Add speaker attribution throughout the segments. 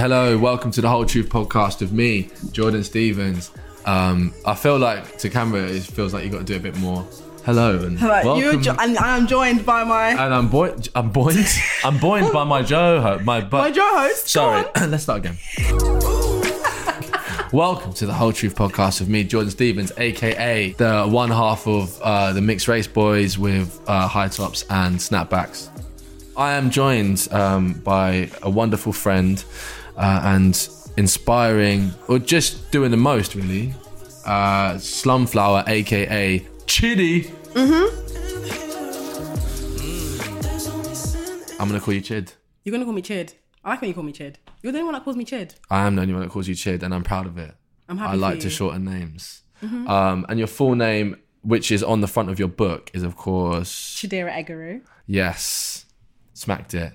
Speaker 1: Hello, welcome to the Whole Truth podcast with me, Jordan Stephens. Um, I feel like to camera, it feels like you got to do a bit more. Hello and
Speaker 2: Hello,
Speaker 1: welcome.
Speaker 2: jo- and I'm joined by my
Speaker 1: and I'm buoyed. I'm buoyed. I'm buoyed by my Joe. ho- My bu-
Speaker 2: my Joe host.
Speaker 1: Sorry,
Speaker 2: on.
Speaker 1: let's start again. Welcome to the Whole Truth podcast with me, Jordan Stephens, aka the one half of uh, the Mixed Race Boys with uh, high tops and snapbacks. I am joined um, by a wonderful friend uh, and inspiring, or just doing the most really, uh, Slumflower, aka Chidi. Mm-hmm. I'm gonna call you Chid.
Speaker 2: You're gonna call me Chid. I like when you call me Chid. You're the only one that calls me Chid.
Speaker 1: I am the only one that calls you Chid, and I'm proud of it.
Speaker 2: I'm happy
Speaker 1: I like to shorten names. Um, and your full name, which is on the front of your book, is of course
Speaker 2: Chidera Eggerue.
Speaker 1: yes, smacked it.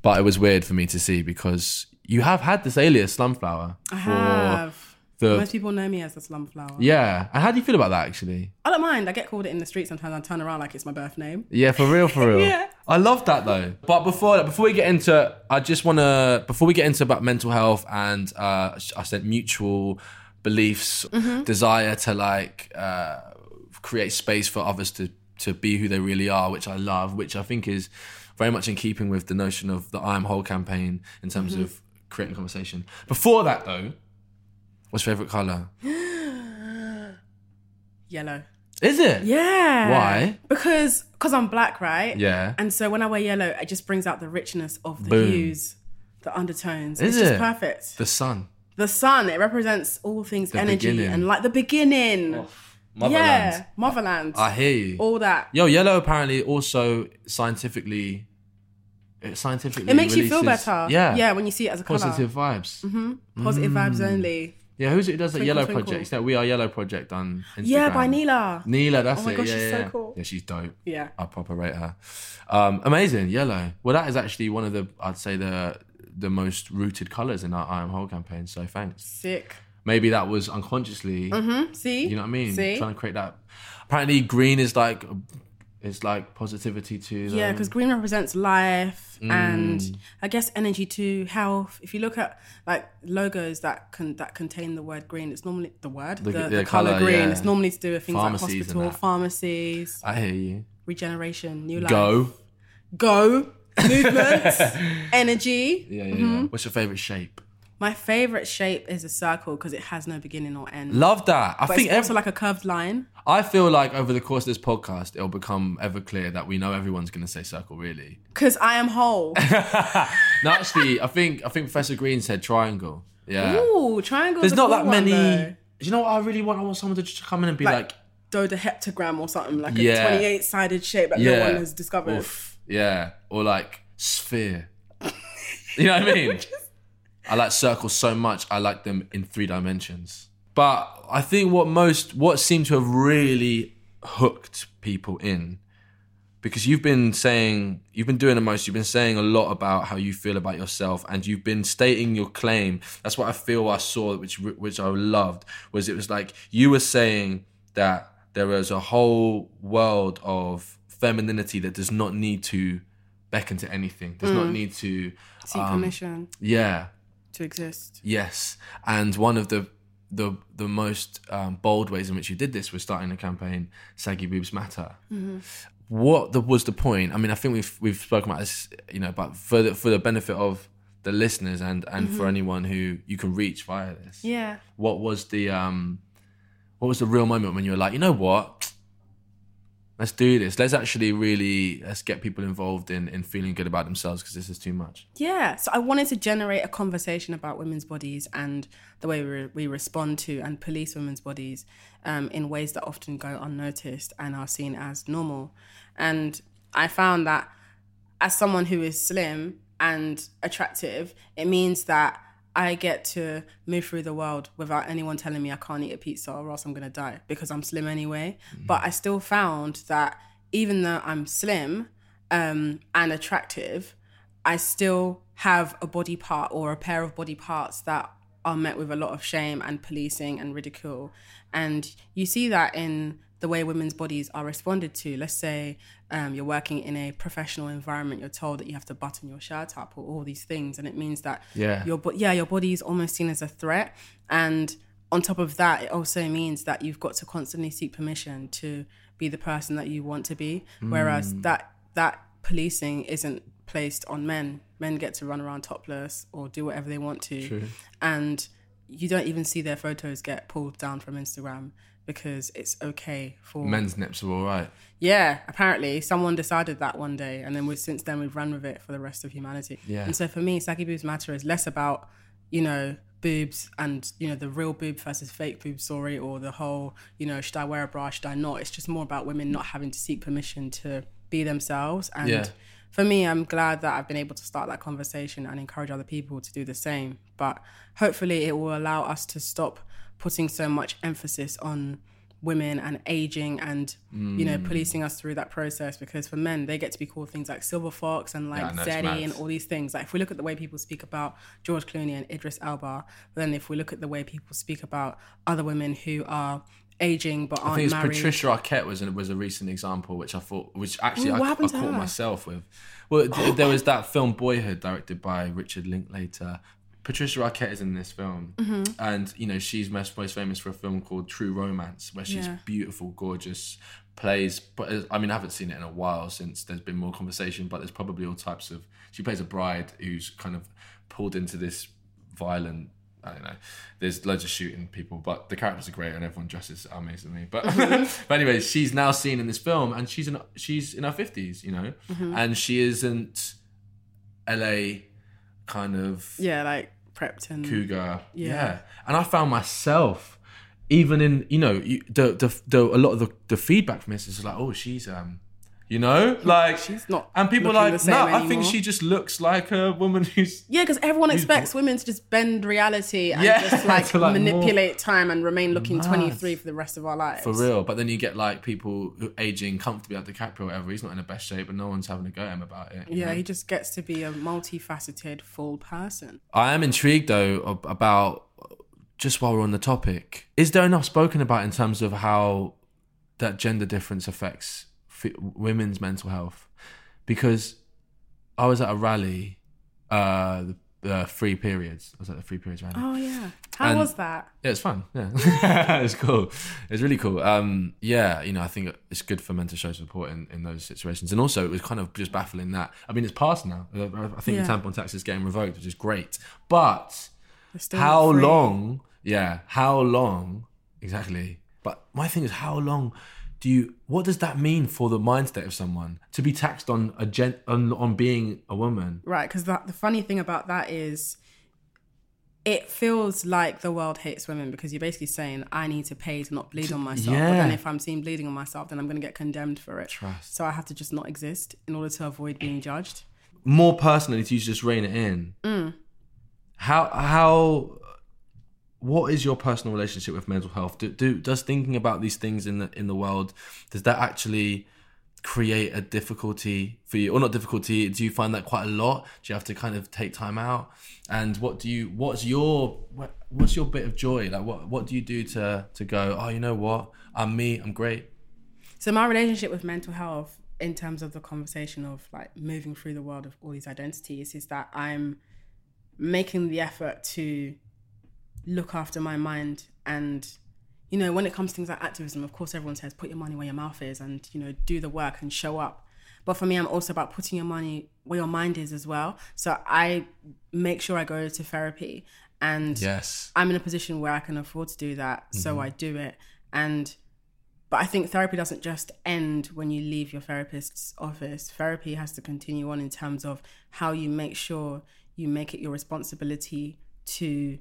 Speaker 1: But it was weird for me to see because you have had this alias Slumflower
Speaker 2: I have.
Speaker 1: the
Speaker 2: Most people know me as the Slumflower.
Speaker 1: yeah. And how do you feel about that actually?
Speaker 2: I don't mind. I get called it in the street sometimes. I turn around like it's my birth name.
Speaker 1: Yeah, for real, for real.
Speaker 2: Yeah.
Speaker 1: I love that though. But before before we get into, I just want to before we get into about mental health and uh, I said mutual beliefs,
Speaker 2: Mm-hmm.
Speaker 1: desire to like uh, create space for others to to be who they really are, which I love, which I think is very much in keeping with the notion of the I am whole campaign in terms
Speaker 2: Mm-hmm.
Speaker 1: of creating conversation. Before that though, what's your favorite color?
Speaker 2: Yellow.
Speaker 1: Is it?
Speaker 2: Yeah.
Speaker 1: Why?
Speaker 2: Because because I'm black, right?
Speaker 1: Yeah.
Speaker 2: And so when I wear yellow, it just brings out the richness of the
Speaker 1: Boom.
Speaker 2: hues, the undertones.
Speaker 1: Is
Speaker 2: it's just
Speaker 1: it?
Speaker 2: perfect.
Speaker 1: The sun.
Speaker 2: The sun, it represents all things
Speaker 1: The
Speaker 2: energy
Speaker 1: beginning.
Speaker 2: and like the beginning.
Speaker 1: Motherland.
Speaker 2: Yeah. Motherland.
Speaker 1: I hear you.
Speaker 2: all that.
Speaker 1: Yo, yellow apparently also scientifically, it scientifically
Speaker 2: It makes you feel better.
Speaker 1: Yeah,
Speaker 2: Yeah, when you see it as a
Speaker 1: positive vibes. Mm-hmm.
Speaker 2: Positive mm. vibes only.
Speaker 1: Yeah, who's it who does that yellow
Speaker 2: twinkle.
Speaker 1: project? It's that We Are Yellow project on Instagram.
Speaker 2: Yeah, by Neela.
Speaker 1: Neela, that's
Speaker 2: Oh my
Speaker 1: it.
Speaker 2: gosh,
Speaker 1: yeah,
Speaker 2: she's
Speaker 1: yeah,
Speaker 2: so cool.
Speaker 1: Yeah, she's dope.
Speaker 2: Yeah.
Speaker 1: I proper rate her. Um, amazing, yellow. Well, that is actually one of the I'd say the the most rooted colors in our I Am Whole campaign. So thanks.
Speaker 2: Sick.
Speaker 1: Maybe that was unconsciously. Mm-hmm.
Speaker 2: See?
Speaker 1: You know what I mean?
Speaker 2: See?
Speaker 1: Trying to create that. Apparently, green is like is like positivity to.
Speaker 2: Yeah, because green represents life and
Speaker 1: Mm.
Speaker 2: I guess energy to health. If you look at like logos that can that contain the word green, it's normally the word
Speaker 1: The-
Speaker 2: the,
Speaker 1: the
Speaker 2: the, color,
Speaker 1: colour,
Speaker 2: green.
Speaker 1: yeah.
Speaker 2: It's normally to do with things
Speaker 1: Pharmacies
Speaker 2: like
Speaker 1: and
Speaker 2: hospital, pharmacies,
Speaker 1: I hear you.
Speaker 2: regeneration, new life.
Speaker 1: Go.
Speaker 2: go, movement, energy.
Speaker 1: Yeah, yeah,
Speaker 2: Mm-hmm.
Speaker 1: yeah. What's your favorite shape?
Speaker 2: My favorite shape is a circle because it has no beginning or end.
Speaker 1: Love that. I
Speaker 2: but
Speaker 1: think
Speaker 2: it's also
Speaker 1: ev-
Speaker 2: like a curved line.
Speaker 1: I feel like over the course of this podcast, it'll become ever clear that we know everyone's going to say circle. Really.
Speaker 2: Because I am whole.
Speaker 1: No, actually, I think I think Professor Green said triangle. Yeah.
Speaker 2: Ooh, triangle.
Speaker 1: There's not that many. Do you know what I really want? I want someone to just come in and be like,
Speaker 2: Like, dodaheptagram or something like
Speaker 1: Yeah.
Speaker 2: a 28 sided shape that
Speaker 1: yeah,
Speaker 2: no one has discovered.
Speaker 1: Oof. yeah, or like sphere. you know what I mean? I like circles so much. I like them in three dimensions. But I think what most what seemed to have really hooked people in because you've been saying you've been doing the most. You've been saying a lot about how you feel about yourself, and you've been stating your claim. That's what I feel I saw, which which I loved. Was it was like you were saying that there is a whole world of femininity that does not need to beckon to anything. Does not need to
Speaker 2: Seek
Speaker 1: um,
Speaker 2: permission
Speaker 1: Yeah.
Speaker 2: To exist.
Speaker 1: Yes, and one of the the the most um, bold ways in which you did this was starting the campaign "Saggy Boobs Matter." What the, was the point? I mean, I think we've we've spoken about this, you know, but for the, for the benefit of the listeners and and for anyone who you can reach via this,
Speaker 2: Yeah.
Speaker 1: what was the um, what was the real moment when you were like, you know what? Let's do this. Let's actually really let's get people involved in in feeling good about themselves because this is too much.
Speaker 2: Yeah, so I wanted to generate a conversation about women's bodies and the way we, we respond to and police women's bodies um, in ways that often go unnoticed and are seen as normal. And I found that as someone who is slim and attractive, it means that I get to move through the world without anyone telling me I can't eat a pizza or else I'm gonna die because I'm slim anyway. But I still found that even though I'm slim um, and attractive, I still have a body part or a pair of body parts that are met with a lot of shame and policing and ridicule. And you see that in the way women's bodies are responded to. Let's say um, you're working in a professional environment, you're told that you have to button your shirt up or all these things, and it means that
Speaker 1: Yeah.
Speaker 2: your bo- yeah your body is almost seen as a threat. And on top of that, it also means that you've got to constantly seek permission to be the person that you want to be. Whereas that that policing isn't placed on men. Men get to run around topless or do whatever they want to, and you don't even see their photos get pulled down from Instagram because it's okay for
Speaker 1: Men's nips are all right.
Speaker 2: yeah, apparently someone decided that one day, and then we since then we've run with it for the rest of humanity.
Speaker 1: Yeah.
Speaker 2: And so for me, saggy boobs matter is less about you know boobs and you know the real boob versus fake boob story, or the whole you know should I wear a bra, should I not? It's just more about women not having to seek permission to be themselves. And
Speaker 1: Yeah.
Speaker 2: for me, I'm glad that I've been able to start that conversation and encourage other people to do the same. But hopefully, it will allow us to stop putting so much emphasis on women and aging and you know
Speaker 1: Mm.
Speaker 2: policing us through that process because for men they get to be called things like silver fox and like
Speaker 1: Yeah, I
Speaker 2: zeddy and all these things like if we look at the way people speak about george clooney and idris elba then if we look at the way people speak about other women who are aging but
Speaker 1: I
Speaker 2: aren't
Speaker 1: think it's
Speaker 2: married
Speaker 1: Patricia Arquette was a, was a recent example, which I thought, which actually
Speaker 2: Ooh,
Speaker 1: I, I caught
Speaker 2: her?
Speaker 1: myself with. Well, th- there was that film Boyhood, directed by Richard Linklater. Patricia Arquette is in this film,
Speaker 2: Mm-hmm.
Speaker 1: and you know she's most most famous for a film called True Romance, where she's
Speaker 2: Yeah.
Speaker 1: beautiful, gorgeous, plays. But uh, I mean, I haven't seen it in a while since there's been more conversation. But there's probably all types of. She plays a bride who's kind of pulled into this violent. I don't know. There's loads of shooting people, but the characters are great and everyone dresses amazingly. But but anyway, she's now seen in this film, and she's in she's in her fifties, you know, and she isn't L.A. kind of
Speaker 2: yeah like prepped and
Speaker 1: cougar.
Speaker 2: Yeah.
Speaker 1: Yeah. And I found myself even in, you know, you, the, the the a lot of the, the feedback from this is like, oh, she's um you know, like
Speaker 2: She's not
Speaker 1: And people are like, no, I think she just looks like a woman who's
Speaker 2: yeah, because everyone expects women to just bend reality and
Speaker 1: Yeah,
Speaker 2: just like,
Speaker 1: like,
Speaker 2: manipulate time and remain looking
Speaker 1: Mad.
Speaker 2: 23 for the rest of our lives.
Speaker 1: for real. But then you get like people aging comfortably like DiCaprio or whatever. He's not in the best shape, and no one's having a go at him about it.
Speaker 2: Yeah,
Speaker 1: know?
Speaker 2: he just gets to be a multifaceted, full person.
Speaker 1: I am intrigued though about just while we're on the topic. Is there enough spoken about in terms of how that gender difference affects women's mental health? Because I was at a rally, uh, the, the free periods. I was at the free periods rally.
Speaker 2: Oh yeah, how
Speaker 1: And-
Speaker 2: was that?
Speaker 1: Yeah, it's fun. Yeah, it's cool. It's really cool. Um, yeah, you know, I think it's good for men to show support in, in those situations, and also it was kind of just baffling that. I mean, it's passed now. I I think
Speaker 2: Yeah.
Speaker 1: the tampon tax is getting revoked, which is great. But how long? Yeah, how long exactly? But my thing is, how long do you? What does that mean for the mind state of someone to be taxed on a gen on, on being a woman?
Speaker 2: Right, because that the funny thing about that is, it feels like the world hates women because you're basically saying I need to pay to not bleed on myself. But then if I'm seen bleeding on myself, then I'm going to get condemned for it.
Speaker 1: Trust.
Speaker 2: So I have to just not exist in order to avoid being judged.
Speaker 1: more personally to just rein it in.
Speaker 2: Mm.
Speaker 1: How how what is your personal relationship with mental health? Do, do does thinking about these things in the in the world does that actually create a difficulty for you? Or not difficulty do you find that quite a lot? Do you have to kind of take time out? And what do you what's your what, what's your bit of joy? Like what what do you do to to go oh you know what? I'm me i'm great.
Speaker 2: So my relationship with mental health, in terms of the conversation of like moving through the world of all these identities, is that I'm making the effort to look after my mind and you know when it comes to things like activism of course everyone says put your money where your mouth is and you know do the work and show up but for me i'm also about putting your money where your mind is as well so i make sure i go to therapy and
Speaker 1: yes
Speaker 2: I'm in a position where I can afford to do that, so mm-hmm. I do it. And but I think therapy doesn't just end when you leave your therapist's office. Therapy has to continue on in terms of how you make sure you make it your responsibility to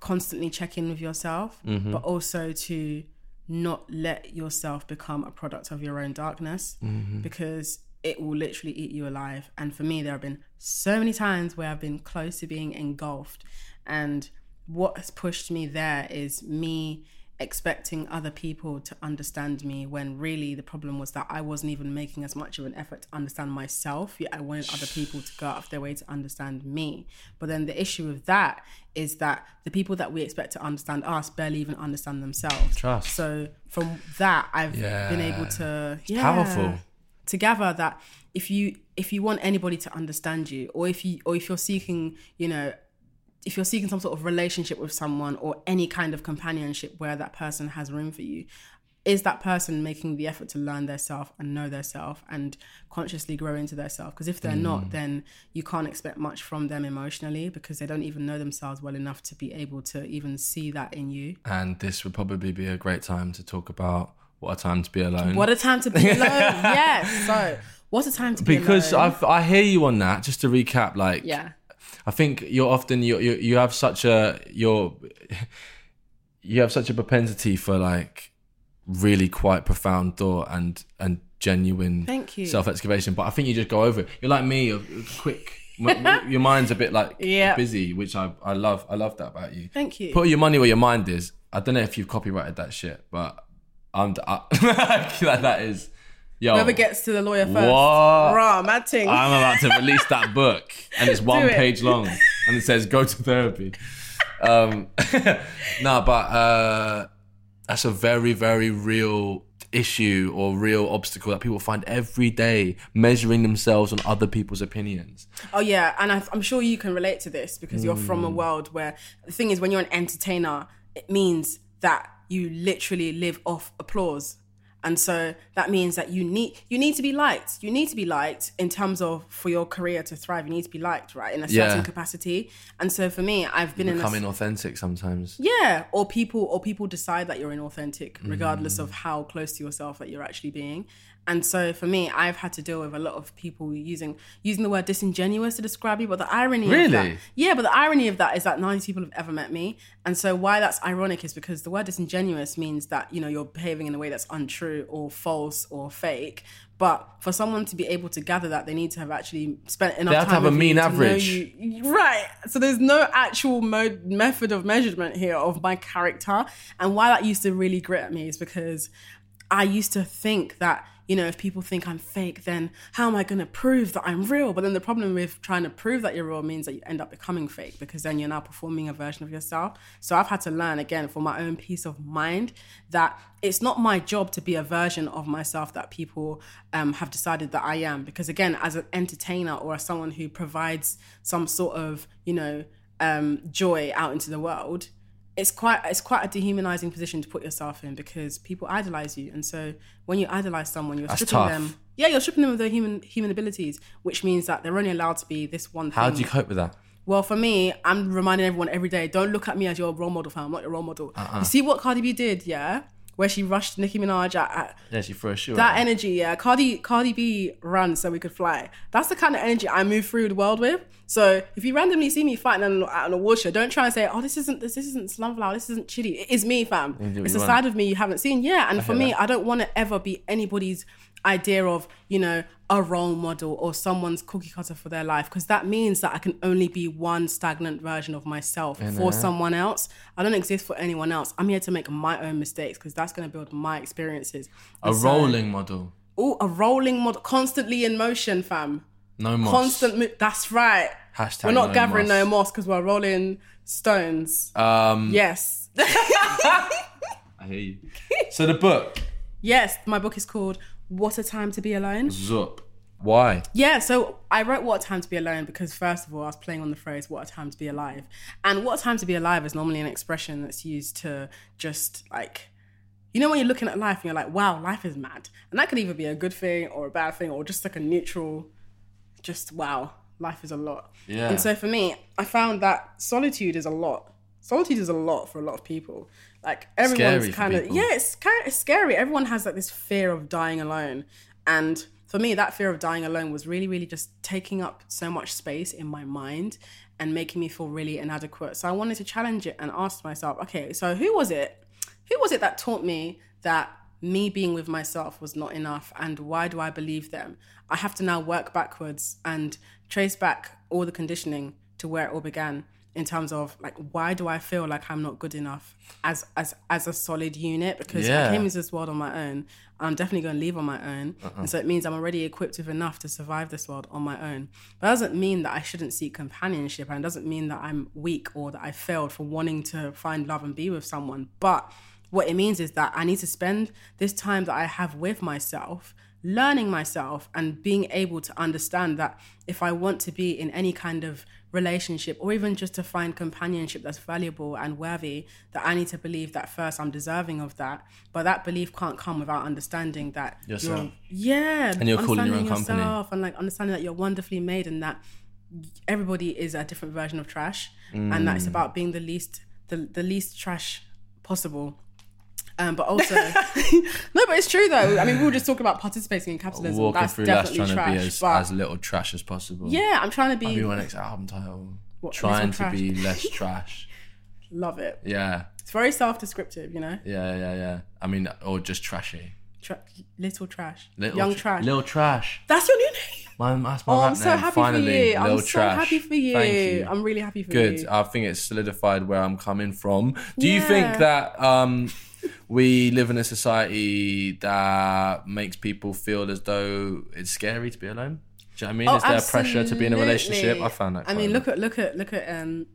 Speaker 2: constantly check in with yourself, mm-hmm. but also to not let yourself become a product of your own darkness mm-hmm. because it will literally eat you alive. And for me, there have been so many times where I've been close to being engulfed. And what has pushed me there is me expecting other people to understand me when really the problem was that I wasn't even making as much of an effort to understand myself. Yet I wanted other people to go out of their way to understand me. But then the issue with that is that the people that we expect to understand us barely even understand themselves.
Speaker 1: Trust.
Speaker 2: So from that, I've been able to yeah,
Speaker 1: powerful.
Speaker 2: to gather that if you if you want anybody to understand you, or if you or if you're seeking, you know, if you're seeking some sort of relationship with someone or any kind of companionship where that person has room for you, is that person making the effort to learn their self and know their self and consciously grow into their self? Because if they're
Speaker 1: Mm.
Speaker 2: not, then you can't expect much from them emotionally because they don't even know themselves well enough to be able to even see that in you.
Speaker 1: and this would probably be a great time to talk about what a time to be alone
Speaker 2: What a time to be alone. yes. So, what a time to be
Speaker 1: because
Speaker 2: alone.
Speaker 1: I've, I hear you on that. Just to recap, like
Speaker 2: yeah.
Speaker 1: I think you're often you you you have such a you're you have such a propensity for like really quite profound thought and and genuine
Speaker 2: Thank you.
Speaker 1: self excavation. But I think you just go over it. You're like me, you're quick. Your mind's a bit like
Speaker 2: Yeah.
Speaker 1: busy, which I I love. I love that about you.
Speaker 2: Thank you.
Speaker 1: Put your money where your mind is. I don't know if you've copyrighted that shit, but I'm I, like that is. Yo,
Speaker 2: Whoever gets to the lawyer first.
Speaker 1: What?
Speaker 2: Rah, mad ting.
Speaker 1: I'm about to release that book, and it's one
Speaker 2: it.
Speaker 1: page long, and it says "Go to therapy." Um, no, but uh, that's a very, very real issue or real obstacle that people find every day, measuring themselves on other people's opinions.
Speaker 2: Oh yeah, and I, I'm sure you can relate to this because you're from
Speaker 1: Mm.
Speaker 2: a world where the thing is, when you're an entertainer, it means that you literally live off applause, and so that means that you need you need to be liked. You need to be liked in terms of for your career to thrive. You need to be liked, right, in a certain
Speaker 1: Yeah.
Speaker 2: capacity. And so for me, I've been in a
Speaker 1: Becoming authentic sometimes.
Speaker 2: Yeah, or people or people decide that you're inauthentic, regardless
Speaker 1: Mm.
Speaker 2: of how close to yourself that you're actually being. And so for me, I've had to deal with a lot of people using using the word disingenuous to describe me. But the irony of that,
Speaker 1: Really?
Speaker 2: yeah, but the irony of that is that none of these people have ever met me. And so why that's ironic is because the word disingenuous means that you know you're behaving in a way that's untrue or false or fake. But for someone to be able to gather that, they need to have actually spent enough
Speaker 1: have to
Speaker 2: time
Speaker 1: have a mean
Speaker 2: to
Speaker 1: average.
Speaker 2: you- Right. So there's no actual mode, method of measurement here of my character. And why that used to really grit at me is because I used to think that, you know, if people think I'm fake, then how am I going to prove that I'm real? But then the problem with trying to prove that you're real means that you end up becoming fake because then you're now performing a version of yourself. So I've had to learn again for my own peace of mind that it's not my job to be a version of myself that people um, have decided that I am. Because again, as an entertainer or as someone who provides some sort of, you know, um, joy out into the world, it's quite it's quite a dehumanizing position to put yourself in because people idolize you, and so when you idolize someone, you're
Speaker 1: That's
Speaker 2: stripping
Speaker 1: tough.
Speaker 2: them. Yeah, you're stripping them of their human human abilities, which means that they're only allowed to be this one thing.
Speaker 1: How do you cope with that?
Speaker 2: Well, for me, I'm reminding everyone every day: don't look at me as your role model, fam. I'm not your role model.
Speaker 1: Uh-uh.
Speaker 2: You see what Cardi B did, yeah, where she rushed Nicki Minaj at, at
Speaker 1: Yeah, she threw a shoe.
Speaker 2: that energy, yeah. Cardi Cardi B ran so we could fly. That's the kind of energy I move through the world with. So if you randomly see me fighting on, at an award show, don't try and say, "Oh, this isn't this, this isn't Slumflower, this isn't Chidi." It is me, fam. It's a
Speaker 1: want.
Speaker 2: side of me you haven't seen. Yeah, and for me,
Speaker 1: that.
Speaker 2: I don't want to ever be anybody's idea of you know a role model or someone's cookie cutter for their life because that means that I can only be one stagnant version of myself for someone else. I don't exist for anyone else. I'm here to make my own mistakes because that's going to build my experiences.
Speaker 1: A
Speaker 2: so-
Speaker 1: rolling model.
Speaker 2: Oh, a rolling model, constantly in motion, fam.
Speaker 1: No moss.
Speaker 2: Constant. Mo- that's right.
Speaker 1: Hashtag
Speaker 2: we're not
Speaker 1: no
Speaker 2: gathering
Speaker 1: moss.
Speaker 2: no moss because we're rolling stones.
Speaker 1: Um,
Speaker 2: yes.
Speaker 1: I hear you. So the book,
Speaker 2: yes, my book is called What a Time to Be Alone.
Speaker 1: Zup. Why?
Speaker 2: Yeah, so I wrote What a Time to Be Alone because, first of all, I was playing on the phrase What a Time to Be Alive. And What a Time to Be Alive is normally an expression that's used to just like, you know, when you're looking at life and you're like, wow, life is mad. And that could either be a good thing or a bad thing or just like a neutral, just wow, life is a lot.
Speaker 1: Yeah.
Speaker 2: And so for me, I found that solitude is a lot. Solitude is a lot for a lot of people. Like everyone's kind of yeah, it's kind it's scary. Everyone has like this fear of dying alone, and for me, that fear of dying alone was really, really just taking up so much space in my mind and making me feel really inadequate. So I wanted to challenge it and ask myself, okay, so who was it? Who was it that taught me that me being with myself was not enough, and why do I believe them? I have to now work backwards and trace back all the conditioning to where it all began in terms of like why do I feel like I'm not good enough as as as a solid unit because
Speaker 1: Yeah.
Speaker 2: I came into this world on my own. I'm definitely going to leave on my own, uh-huh. and so it means I'm already equipped with enough to survive this world on my own. But that doesn't mean that I shouldn't seek companionship, and it doesn't mean that I'm weak or that I failed for wanting to find love and be with someone. But what it means is that I need to spend this time that I have with myself learning myself and being able to understand that if I want to be in any kind of relationship or even just to find companionship that's valuable and worthy, that I need to believe that first I'm deserving of that. But that belief can't come without understanding that
Speaker 1: Yourself.
Speaker 2: you're yeah,
Speaker 1: And you're calling your own
Speaker 2: understanding
Speaker 1: company.
Speaker 2: yourself and like understanding that you're wonderfully made and that everybody is a different version of trash and that it's
Speaker 1: Mm.
Speaker 2: about being the least the, the least trash possible um, but also no but it's true though i mean we were just talking about participating in capitalism
Speaker 1: Walking
Speaker 2: that's
Speaker 1: through
Speaker 2: definitely
Speaker 1: trying
Speaker 2: trash
Speaker 1: to be as,
Speaker 2: but
Speaker 1: as little trash as possible.
Speaker 2: yeah i'm trying to
Speaker 1: That'd
Speaker 2: be
Speaker 1: my next album title.
Speaker 2: What,
Speaker 1: Trying to be less trash.
Speaker 2: love it
Speaker 1: Yeah.
Speaker 2: it's very self-descriptive you know
Speaker 1: Yeah, yeah, yeah. I mean, or just trashy.
Speaker 2: Tra- little trash
Speaker 1: Little
Speaker 2: young
Speaker 1: tr-
Speaker 2: trash
Speaker 1: Little trash.
Speaker 2: that's your new name
Speaker 1: My, that's my
Speaker 2: oh
Speaker 1: rap
Speaker 2: i'm so
Speaker 1: name.
Speaker 2: happy
Speaker 1: Finally,
Speaker 2: for you i'm
Speaker 1: Lil
Speaker 2: so
Speaker 1: Trash.
Speaker 2: happy for you.
Speaker 1: Thank you.
Speaker 2: i'm really happy for you. Good.
Speaker 1: I think it's solidified where I'm coming from. Do you
Speaker 2: Yeah.
Speaker 1: think that um, we live in a society that makes people feel as though it's scary to be alone? Do you know what I mean?
Speaker 2: Oh,
Speaker 1: Is there pressure to be in a relationship? I found that.
Speaker 2: I mean, look at look at look at um,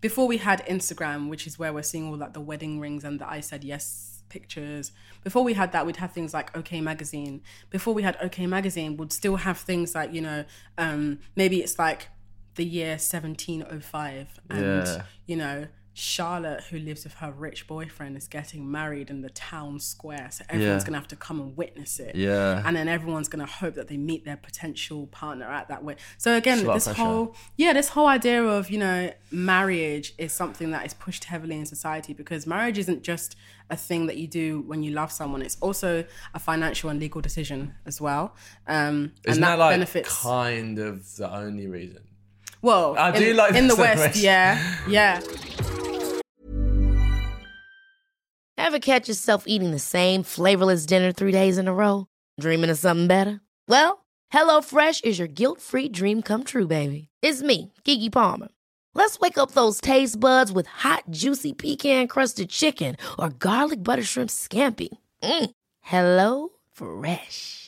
Speaker 2: before we had Instagram, which is where we're seeing all like the wedding rings and the I said yes pictures. Before we had that, we'd have things like OK Magazine. Before we had OK Magazine, we'd still have things like you know, um, maybe it's like the year 1705 and
Speaker 1: Yeah.
Speaker 2: you know Charlotte, who lives with her rich boyfriend, is getting married in the town square. So everyone's
Speaker 1: Yeah.
Speaker 2: gonna have to come and witness it.
Speaker 1: Yeah.
Speaker 2: And then everyone's gonna hope that they meet their potential partner at that way. So again,
Speaker 1: It's a lot of
Speaker 2: this whole yeah, this whole idea of, you know, marriage is something that is pushed heavily in society because marriage isn't just a thing that you do when you love someone. It's also a financial and legal decision as well. Um
Speaker 1: Isn't
Speaker 2: and that,
Speaker 1: that, like
Speaker 2: benefits
Speaker 1: kind of the only reason?
Speaker 2: Well
Speaker 1: I
Speaker 2: in,
Speaker 1: do like
Speaker 2: in the
Speaker 1: this
Speaker 2: West, yeah. Yeah.
Speaker 3: Ever catch yourself eating the same flavorless dinner three days in a row? Dreaming of something better? Well, HelloFresh is your guilt free dream come true, baby. It's me, Keke Palmer. Let's wake up those taste buds with hot, juicy pecan crusted chicken or garlic butter shrimp scampi. Mm. Hello Fresh.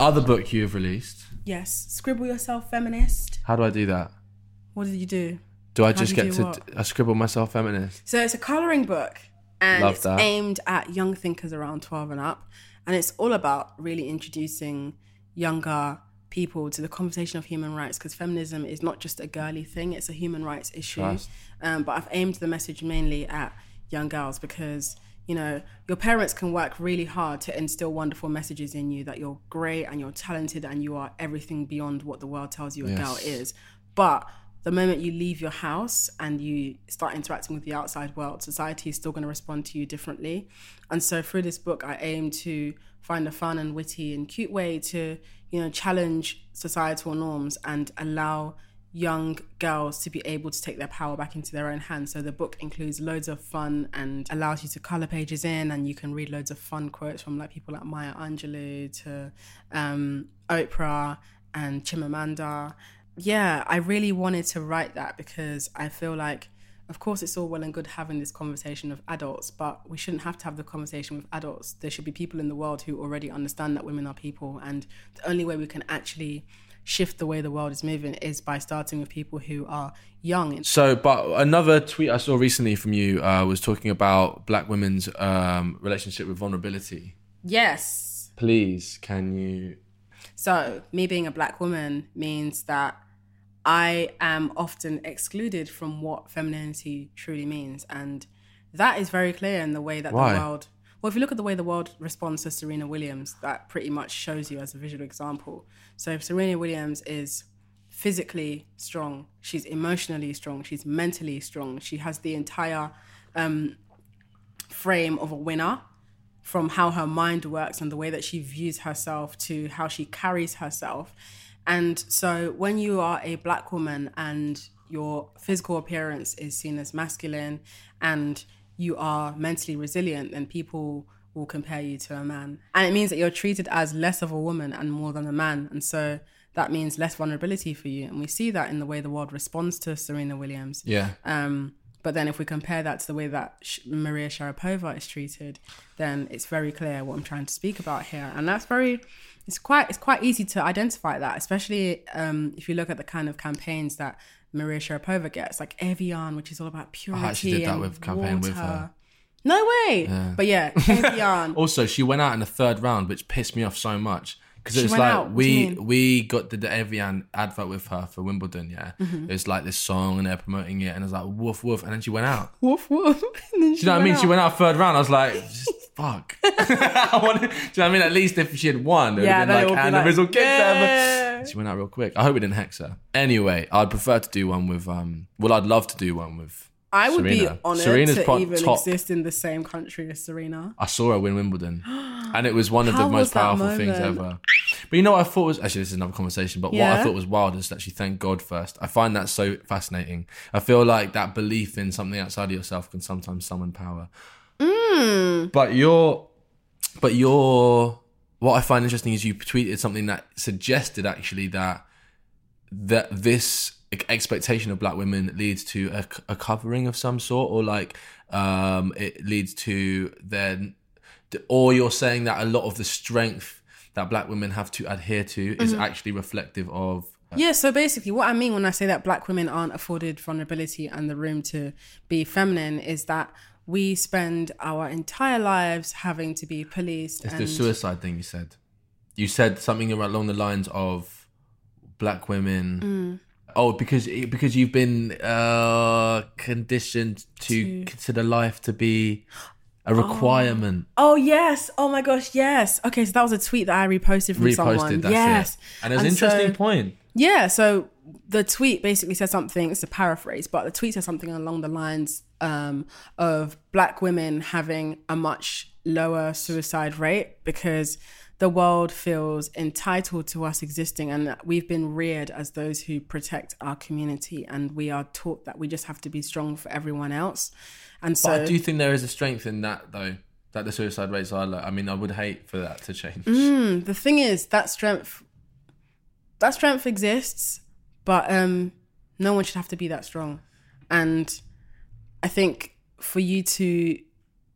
Speaker 4: Other
Speaker 1: book you've released.
Speaker 2: Yes. Scribble yourself feminist.
Speaker 1: How do I do that?
Speaker 2: What did you do?
Speaker 1: Do I
Speaker 2: How
Speaker 1: just
Speaker 2: do
Speaker 1: get to
Speaker 2: what?
Speaker 1: I scribble myself feminist?
Speaker 2: So it's a colouring book and
Speaker 1: Love
Speaker 2: it's
Speaker 1: that.
Speaker 2: aimed at young thinkers around 12 and up. And it's all about really introducing younger people to the conversation of human rights because feminism is not just a girly thing; it's a human rights issue. Um, but I've aimed the message mainly at young girls because you know your parents can work really hard to instill wonderful messages in you that you're great and you're talented and you are everything beyond what the world tells you a girl is. But the moment you leave your house and you start interacting with the outside world, society is still going to respond to you differently. And so through this book, I aim to find a fun and witty and cute way to, you know, challenge societal norms and allow young girls to be able to take their power back into their own hands. So the book includes loads of fun and allows you to color pages in and you can read loads of fun quotes from like people like Maya Angelou to um, Oprah and Chimamanda. Yeah, I really wanted to write that because I feel like of course it's all well and good having this conversation of adults, but we shouldn't have to have the conversation with adults. There should be people in the world who already understand that women are people and the only way we can actually shift the way the world is moving is by starting with people who are young.
Speaker 1: So, but another tweet I saw recently from you uh, was talking about black women's um, relationship with vulnerability.
Speaker 2: Yes.
Speaker 1: Please, can you?
Speaker 2: So, me being a black woman means that I am often excluded from what femininity truly means. And that is very clear in the way that
Speaker 1: Why?
Speaker 2: the world. Well, if you look at the way the world responds to Serena Williams, that pretty much shows you as a visual example. So, if Serena Williams is physically strong, she's emotionally strong, she's mentally strong, she has the entire um, frame of a winner from how her mind works and the way that she views herself to how she carries herself. And so when you are a black woman and your physical appearance is seen as masculine and you are mentally resilient, then people will compare you to a man. And it means that you're treated as less of a woman and more than a man. And so that means less vulnerability for you. And we see that in the way the world responds to Serena Williams.
Speaker 1: Yeah.
Speaker 2: Um, but then if we compare that to the way that Sh- Maria Sharapova is treated, then it's very clear what I'm trying to speak about here. And that's very, it's quite, it's quite easy to identify that, especially um, if you look at the kind of campaigns that Maria Sharapova gets, like Evian, which is all about purity.
Speaker 1: I actually did that with campaign with
Speaker 2: water.
Speaker 1: her.
Speaker 2: No way. But yeah, Evian.
Speaker 1: Also, she went out in the third round, which pissed me off so much because
Speaker 2: She
Speaker 1: it was like
Speaker 2: out? What do you
Speaker 1: we?
Speaker 2: Mm-hmm.
Speaker 1: we got the, the Evian advert with her for Wimbledon. Yeah, it was like this song and they're promoting it, and it was like woof woof, and then she went out.
Speaker 2: woof woof. And then
Speaker 1: Do you know what I mean? She went out third round. I was like, just fuck. I wanted, do you know what I mean? At least if she had won, it would have been like, and
Speaker 2: like,
Speaker 1: the Rizzle kicks
Speaker 2: yeah.
Speaker 1: her. She went out real quick. I hope we didn't hex her. Anyway, I'd prefer to do one with, um, well, I'd love to do one with
Speaker 2: I would
Speaker 1: Serena.
Speaker 2: be honored
Speaker 1: Serena's
Speaker 2: to even
Speaker 1: top.
Speaker 2: exist in the same country as Serena.
Speaker 1: I saw her win Wimbledon, and it was one of the most powerful things ever. But you know what I thought was actually this is another conversation. But what I thought was wild is that she thanked God first. I find that so fascinating. I feel like that belief in something outside of yourself can sometimes summon power.
Speaker 2: Mm.
Speaker 1: But you're, but you're. What I find interesting is you tweeted something that suggested actually that that this expectation of black women leads to a, a covering of some sort or like um it leads to then or you're saying that a lot of the strength that black women have to adhere to is
Speaker 2: Mm-hmm.
Speaker 1: actually reflective of
Speaker 2: Yeah, so basically, what I mean when I say that black women aren't afforded vulnerability and the room to be feminine is that we spend our entire lives having to be policed.
Speaker 1: it's
Speaker 2: and
Speaker 1: the suicide thing you said you said something along the lines of black women
Speaker 2: Mm.
Speaker 1: oh because because you've been uh conditioned to, consider life to be a requirement
Speaker 2: Oh yes! Oh my gosh! Yes. Okay, so that was a tweet that I reposted from
Speaker 1: reposted
Speaker 2: someone.
Speaker 1: that's
Speaker 2: yes,
Speaker 1: it and it was an
Speaker 2: so-
Speaker 1: interesting point
Speaker 2: Yeah, so the tweet basically said something, it's a paraphrase, but the tweet said something along the lines um, of black women having a much lower suicide rate because the world feels entitled to us existing and that we've been reared as those who protect our community and we are taught that we just have to be strong for everyone else. And so
Speaker 1: But I do think there is a strength in that, though, that the suicide rates are low. I mean, I would hate for that to change.
Speaker 2: Mm, the thing is that strength that strength exists but um no one should have to be that strong and i think for you to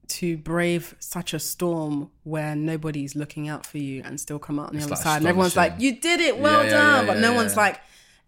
Speaker 2: to brave such a storm where nobody's looking out for you and still come out on the
Speaker 1: It's
Speaker 2: other
Speaker 1: like
Speaker 2: side and everyone's like you did it well
Speaker 1: Yeah, yeah,
Speaker 2: done
Speaker 1: yeah,
Speaker 2: but no
Speaker 1: yeah.
Speaker 2: one's like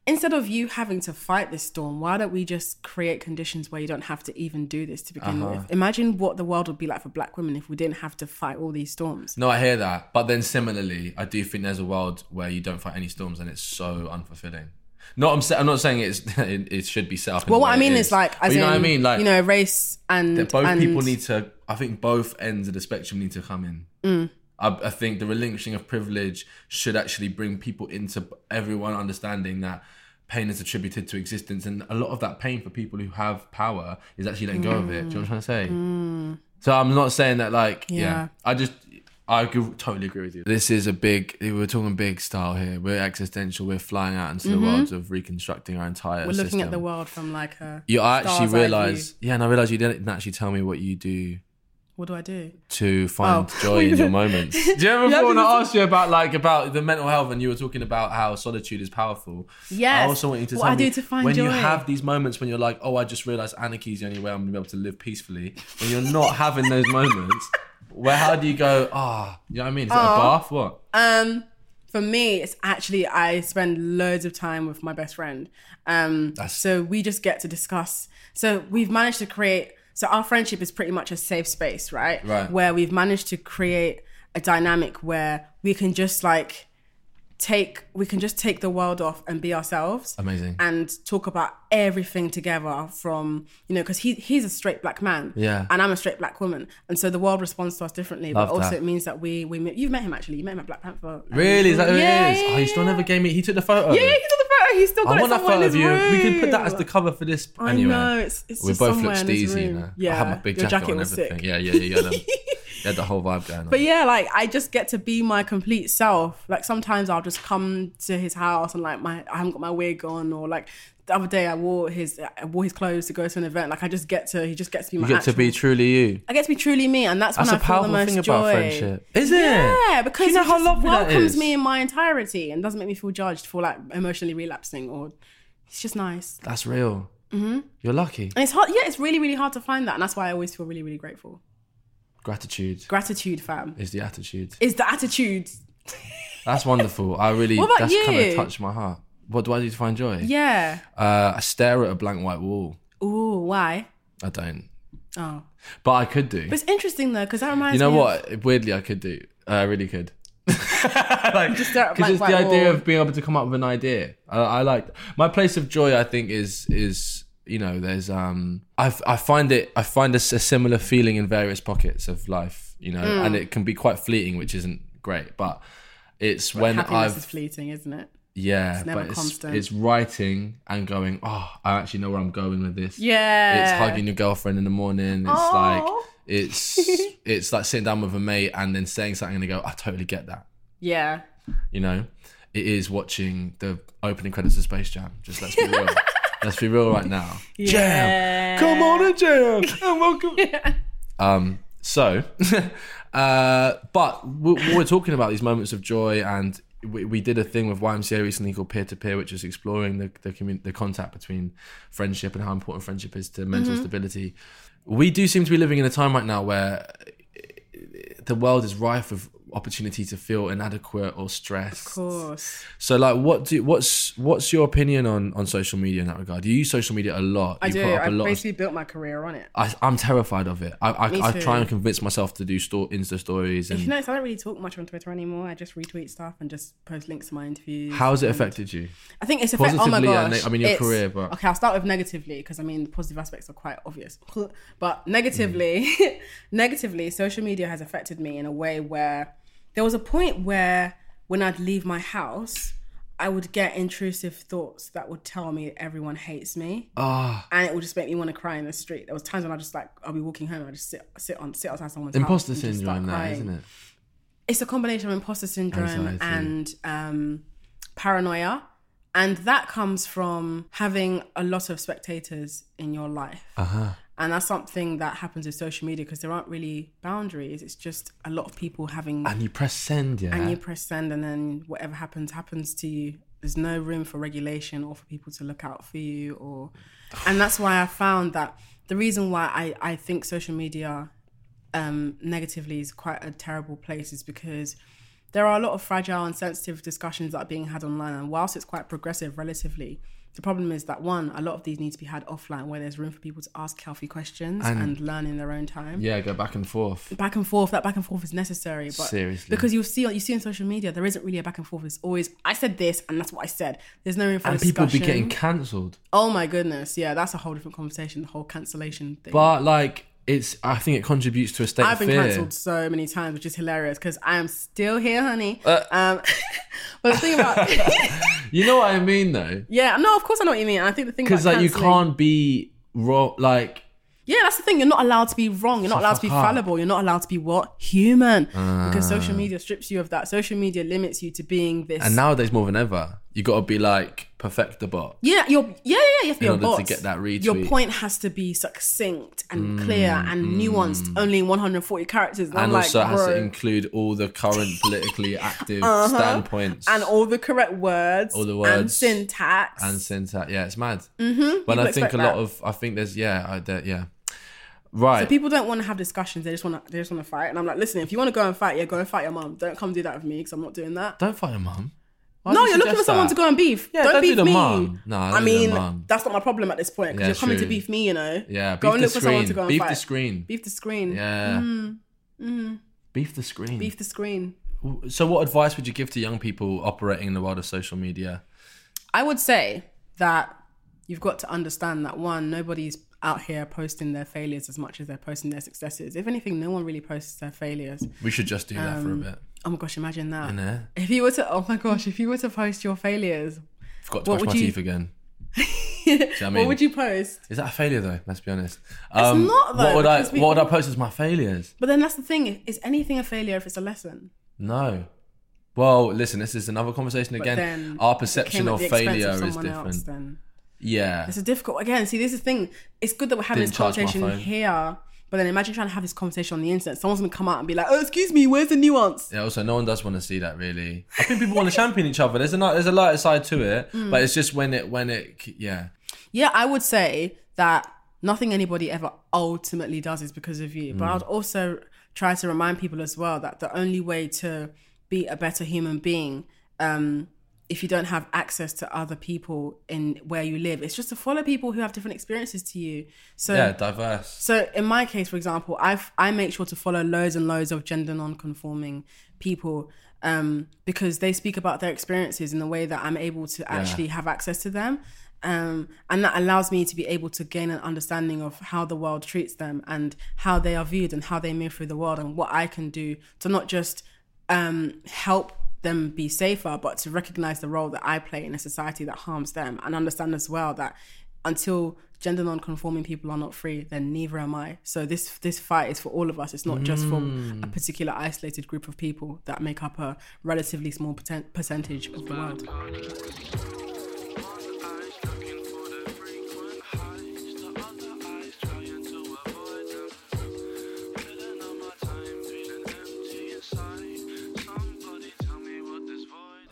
Speaker 2: instead of you having to fight this storm, why don't we just create conditions where you don't have to even do this to begin
Speaker 1: Uh-huh.
Speaker 2: with? Imagine what the world would be like for black women if we didn't have to fight all these storms.
Speaker 1: No, I hear that, but then similarly, I do think there's a world where you don't fight any storms, and it's so unfulfilling. No, I'm sa- I'm not saying it's it, it should be set up. in
Speaker 2: Well,
Speaker 1: the
Speaker 2: what
Speaker 1: way
Speaker 2: I mean
Speaker 1: it
Speaker 2: is like, as
Speaker 1: you know
Speaker 2: in,
Speaker 1: what I mean, like
Speaker 2: you know, race and
Speaker 1: that both
Speaker 2: and-
Speaker 1: people need to. I think both ends of the spectrum need to come in.
Speaker 2: Mm.
Speaker 1: I, I think the relinquishing of privilege should actually bring people into everyone understanding that pain is attributed to existence, and a lot of that pain for people who have power is actually letting go of it. Do you know what I'm trying to say? So I'm not saying that like yeah.
Speaker 2: Yeah.
Speaker 1: I just I totally agree with you. This is a big. We're talking big style here. We're existential. We're flying out into the worlds of reconstructing our entire.
Speaker 2: Mm-hmm. We're looking at the world from like a.
Speaker 1: You I actually realize, yeah, and I realize you didn't actually tell me what you do
Speaker 2: What do I do?
Speaker 1: to find
Speaker 2: Oh.
Speaker 1: joy in your moments. Do you remember
Speaker 2: Yeah,
Speaker 1: when I
Speaker 2: because-
Speaker 1: asked you about like about the mental health and you were talking about how solitude is powerful?
Speaker 2: Yes.
Speaker 1: I also want you to
Speaker 2: What
Speaker 1: tell
Speaker 2: I
Speaker 1: me
Speaker 2: do to find
Speaker 1: when you have these moments when you're like, oh, I just realized anarchy is the only way I'm gonna be able to live peacefully. When you're not having those moments, where how do you go? Ah, you know what I mean? Is it a bath? What?
Speaker 2: Um, for me, it's actually I spend loads of time with my best friend. Um,
Speaker 1: That's-
Speaker 2: so we just get to discuss. So we've managed to create. So our friendship is pretty much a safe space, right?
Speaker 1: Right.
Speaker 2: Where we've managed to create a dynamic where we can just like take we can just take the world off and be ourselves
Speaker 1: Amazing.
Speaker 2: and talk about everything together from you know because he he's a straight black man
Speaker 1: Yeah.
Speaker 2: and I'm a straight black woman and so the world responds to us differently
Speaker 1: Love
Speaker 2: but also
Speaker 1: that.
Speaker 2: it means that we we you've met him actually you met him at Black Panther
Speaker 1: Really? Is that who
Speaker 2: yeah,
Speaker 1: it is?
Speaker 2: yeah,
Speaker 1: oh, you still
Speaker 2: yeah.
Speaker 1: never gave me. He took the photo.
Speaker 2: yeah, yeah, he took the photo. He's still got
Speaker 1: I
Speaker 2: it
Speaker 1: want that
Speaker 2: somewhere in
Speaker 1: photo of you. We can put that as the cover for this.
Speaker 2: I know it's, it's
Speaker 1: we
Speaker 2: just
Speaker 1: both look
Speaker 2: somewhere in his
Speaker 1: steezy, you
Speaker 2: room.
Speaker 1: know.
Speaker 2: Yeah,
Speaker 1: I had my big
Speaker 2: your
Speaker 1: jacket,
Speaker 2: jacket
Speaker 1: on
Speaker 2: was
Speaker 1: everything.
Speaker 2: sick.
Speaker 1: Yeah, yeah, yeah. You had, you had the whole vibe going on.
Speaker 2: But yeah, like I just get to be my complete self. Like sometimes I'll just come to his house and like my I haven't got my wig on or like the other day I wore his I wore his clothes to go to an event. Like I just get to he just gets to be
Speaker 1: you
Speaker 2: my
Speaker 1: get to be truly you.
Speaker 2: I get to be truly me, and that's,
Speaker 1: That's
Speaker 2: when I feel the most
Speaker 1: thing
Speaker 2: joy.
Speaker 1: about friendship. Is it?
Speaker 2: Yeah, because
Speaker 1: you know
Speaker 2: it
Speaker 1: how
Speaker 2: just
Speaker 1: lovely
Speaker 2: welcomes me in my entirety and doesn't make me feel judged for like emotionally relapsing or it's just nice.
Speaker 1: That's real. Mm-hmm. You're lucky.
Speaker 2: And it's hard. Yeah, it's really really hard to find that, and that's why I always feel really really grateful.
Speaker 1: Gratitude
Speaker 2: Gratitude, fam,
Speaker 1: is the attitude.
Speaker 2: is the attitude.
Speaker 1: That's wonderful. I really.
Speaker 2: What about
Speaker 1: that's kind of touched my heart. What do I do to find joy?
Speaker 2: Yeah.
Speaker 1: Uh, I stare at a blank white wall.
Speaker 2: Ooh, why?
Speaker 1: I don't,
Speaker 2: Oh,
Speaker 1: but I could do.
Speaker 2: but it's interesting though because that reminds
Speaker 1: You know
Speaker 2: me.
Speaker 1: what? Weirdly, I could do. Uh, I really could. like,
Speaker 2: Just stare at blank
Speaker 1: it's the
Speaker 2: white
Speaker 1: idea
Speaker 2: wall.
Speaker 1: of being able to come up with an idea. I, I like my place of joy. I think is is you know there's um I I find it I find a similar feeling in various pockets of life. You know,
Speaker 2: Mm.
Speaker 1: and it can be quite fleeting, which isn't great, but. It's when I've
Speaker 2: is fleeting, isn't it?
Speaker 1: yeah,
Speaker 2: never
Speaker 1: but it's,
Speaker 2: constant.
Speaker 1: it's writing and going. Oh, I actually know where I'm going with this.
Speaker 2: Yeah.
Speaker 1: It's hugging your girlfriend in the morning. It's
Speaker 2: Aw.
Speaker 1: like it's it's like sitting down with a mate and then saying something and they go, I totally get that.
Speaker 2: Yeah.
Speaker 1: You know, it is watching the opening credits of Space Jam. Just let's be real. let's be real right now.
Speaker 2: Yeah.
Speaker 1: Come on and jam and welcome. Um. So, uh, but we- we're talking about these moments of joy, and we, we did a thing with YMCA recently called Peer to Peer, which is exploring the the, commun- the contact between friendship and how important friendship is to mental stability. We do seem to be living in a time right now where the world is rife with opportunity to feel inadequate or stressed.
Speaker 2: Of course.
Speaker 1: So, like, what do what's what's your opinion on on social media in that regard? Do you use social media a lot.
Speaker 2: I
Speaker 1: you
Speaker 2: do.
Speaker 1: put up
Speaker 2: I
Speaker 1: a lot. Of,
Speaker 2: basically built my career on it.
Speaker 1: I, I'm terrified of it. I I, I try and convince myself to do store Insta stories.
Speaker 2: If
Speaker 1: And
Speaker 2: you notice, I don't really talk much on Twitter anymore. I just retweet stuff and just post links to my interviews.
Speaker 1: how has it affected you?
Speaker 2: I think it's affected. Oh my gosh!
Speaker 1: ne- I mean, your career, but-
Speaker 2: okay, I'll start with negatively because I mean the positive aspects are quite obvious. but negatively, mm. negatively, social media has affected me in a way where there was a point where when I'd leave my house, I would get intrusive thoughts that would tell me everyone hates me,
Speaker 1: Ah,
Speaker 2: and it would just make me want to cry in the street. There was times when I just like I'll be walking home and I just sit sit on sit outside someone's
Speaker 1: imposter
Speaker 2: house and just start
Speaker 1: syndrome,
Speaker 2: crying
Speaker 1: isn't it?
Speaker 2: it's a combination of imposter syndrome
Speaker 1: Anxiety.
Speaker 2: and um, paranoia. And that comes from having a lot of spectators in your life.
Speaker 1: Uh-huh.
Speaker 2: And that's something that happens with social media because there aren't really boundaries. It's just a lot of people having,
Speaker 1: And you press send, yeah.
Speaker 2: and you press send, and then whatever happens, happens to you. There's no room for regulation or for people to look out for you. Or, and that's why I found that the reason why I, I think social media um, negatively is quite a terrible place is because there are a lot of fragile and sensitive discussions that are being had online, and whilst it's quite progressive relatively, the problem is that one, a lot of these need to be had offline, where there's room for people to ask healthy questions
Speaker 1: And-
Speaker 2: and, learn in their own time.
Speaker 1: Yeah, go back and forth.
Speaker 2: Back and forth, that back and forth is necessary. But
Speaker 1: Seriously.
Speaker 2: because you see, you see on social media, there isn't really a back and forth. It's always I said this, and that's what I said. There's no room for
Speaker 1: And people be getting cancelled.
Speaker 2: oh my goodness, yeah, that's a whole different conversation. The whole cancellation thing.
Speaker 1: But like, it's. I think it contributes to a state
Speaker 2: I've been cancelled so many times, which is hilarious because I am still here, honey.
Speaker 1: Uh.
Speaker 2: um, but the thing about
Speaker 1: You know what I mean, though,
Speaker 2: yeah, no, of course I know what you mean. I think the thing
Speaker 1: because like you can't be wrong, Like,
Speaker 2: Yeah, that's the thing. You're not allowed to be wrong. You're not allowed to be fallible. You're not allowed to be what human because social media strips you of that. Social media limits you to being this.
Speaker 1: and nowadays more than ever, you got to be like perfect the bot.
Speaker 2: Yeah, you're, yeah, yeah, yeah, you have to be
Speaker 1: In
Speaker 2: a
Speaker 1: order to get that retweet. Mm,
Speaker 2: Your point has to be succinct and clear and nuanced, only in 140 characters. And,
Speaker 1: and
Speaker 2: I'm like,
Speaker 1: also has to include all the current politically active standpoints
Speaker 2: and all the correct words,
Speaker 1: All the
Speaker 2: and
Speaker 1: words
Speaker 2: syntax.
Speaker 1: and syntax. Yeah, it's mad.
Speaker 2: Mm-hmm.
Speaker 1: When I think a lot
Speaker 2: that.
Speaker 1: of, I think there's yeah, I, there, yeah, right.
Speaker 2: So people don't want to have discussions. They just want to. They just want to fight. And I'm like, listen, if you want to go and fight, yeah, go and fight your mom. Don't come do that with me because I'm not doing that.
Speaker 1: don't fight your mum. Why
Speaker 2: no,
Speaker 1: you
Speaker 2: you're looking for someone
Speaker 1: that?
Speaker 2: to go and beef.
Speaker 1: Yeah,
Speaker 2: don't,
Speaker 1: don't do
Speaker 2: beef
Speaker 1: the
Speaker 2: me.
Speaker 1: No,
Speaker 2: I
Speaker 1: do
Speaker 2: mean, that's not my problem at this point because
Speaker 1: Yeah,
Speaker 2: you're coming to beef me. You know.
Speaker 1: Yeah,
Speaker 2: Go and look for someone to go and
Speaker 1: Beef
Speaker 2: fight.
Speaker 1: the screen.
Speaker 2: Beef the screen.
Speaker 1: Yeah. Beef the screen.
Speaker 2: Beef the screen.
Speaker 1: So, what advice would you give to young people operating in the world of social media?
Speaker 2: I would say that you've got to understand that one, nobody's out here posting their failures as much as they're posting their successes. If anything, no one really posts their failures.
Speaker 1: We should just do that for a
Speaker 2: Um,
Speaker 1: bit.
Speaker 2: Oh my gosh, imagine that. If you were to, oh my gosh, if you were to post your failures,
Speaker 1: Forgot to
Speaker 2: what
Speaker 1: brush my
Speaker 2: would you-
Speaker 1: teeth again. what I
Speaker 2: what would you post?
Speaker 1: Is that a failure though? Let's be honest. Um,
Speaker 2: not, though,
Speaker 1: What would I? What would I post as my failures?
Speaker 2: But then that's the thing: is anything a failure if it's a lesson?
Speaker 1: No. Well, listen. This is another conversation
Speaker 2: But
Speaker 1: again. Our perception of failure
Speaker 2: of
Speaker 1: is different.
Speaker 2: else, then
Speaker 1: Yeah.
Speaker 2: it's a difficult. Again, see, this is the thing. It's good that we're having
Speaker 1: Didn't
Speaker 2: this conversation here, but then imagine trying to have this conversation on the internet. Someone's gonna come out and be like, "Oh, excuse me, where's the nuance?"
Speaker 1: Yeah. Also, no one does want to see that. Really, I think people want to champion each other. There's a there's a lighter side to it,
Speaker 2: Mm.
Speaker 1: but it's just when it when it yeah.
Speaker 2: Yeah, I would say that nothing anybody ever ultimately does is because of you.
Speaker 1: Mm.
Speaker 2: But I'd also try to remind people as well that the only way to be a better human being, um, if you don't have access to other people in where you live, it's just to follow people who have different experiences to you. So
Speaker 1: Yeah, diverse.
Speaker 2: so in my case, for example, I've I make sure to follow loads and loads of gender non-conforming people um, because they speak about their experiences in a way that I'm able to actually have access to them. Um, and that allows me to be able to gain an understanding of how the world treats them and how they are viewed and how they move through the world and what I can do to not just um, help them be safer, but to recognize the role that I play in a society that harms them and understand as well that until gender non-conforming people are not free, then neither am I. So this this fight is for all of us. It's not just for mm. a particular isolated group of people that make up a relatively small percent- percentage of the world.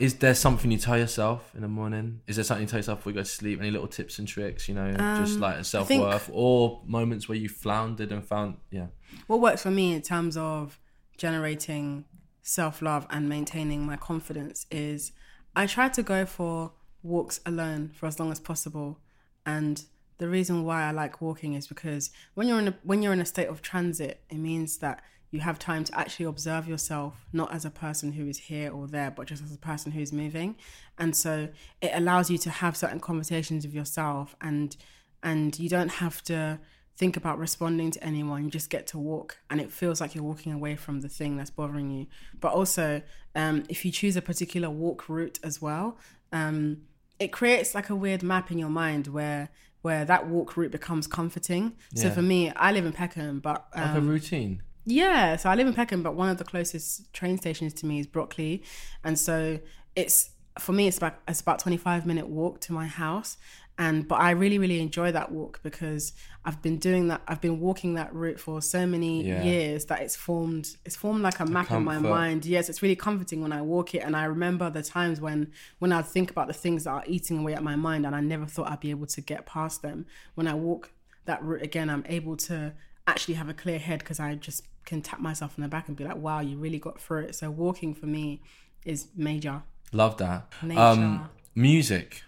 Speaker 1: Is there something you tell yourself in the morning? Is there something you tell yourself before you go to sleep? Any little tips and tricks, you know, just um, like self worth or moments where you floundered and found, yeah.
Speaker 2: What works for me in terms of generating self love and maintaining my confidence is I try to go for walks alone for as long as possible. And the reason why I like walking is because when you're in a when you're in a state of transit, it means that you have time to actually observe yourself, not as a person who is here or there, but just as a person who is moving. And so it allows you to have certain conversations with yourself and and you don't have to think about responding to anyone. You just get to walk, and it feels like you're walking away from the thing that's bothering you. But also, um, if you choose a particular walk route as well, um, it creates like a weird map in your mind where where that walk route becomes comforting. So for me, I live in Peckham, but um,
Speaker 1: Like a routine.
Speaker 2: Yeah, so I live in Peckham, but one of the closest train stations to me is Brockley, and so it's for me it's about it's about twenty five minute walk to my house, and but I really really enjoy that walk because I've been doing that I've been walking that route for so many
Speaker 1: Yeah.
Speaker 2: years that it's formed it's formed like a map in my mind. Yes, it's really comforting when I walk it, and I remember the times when when I think about the things that are eating away at my mind, and I never thought I'd be able to get past them. When I walk that route again, I'm able to actually have a clear head because I just can tap myself on the back and be like, wow, you really got through it. So walking for me is major.
Speaker 1: Love that.
Speaker 2: Nature.
Speaker 1: Um, music.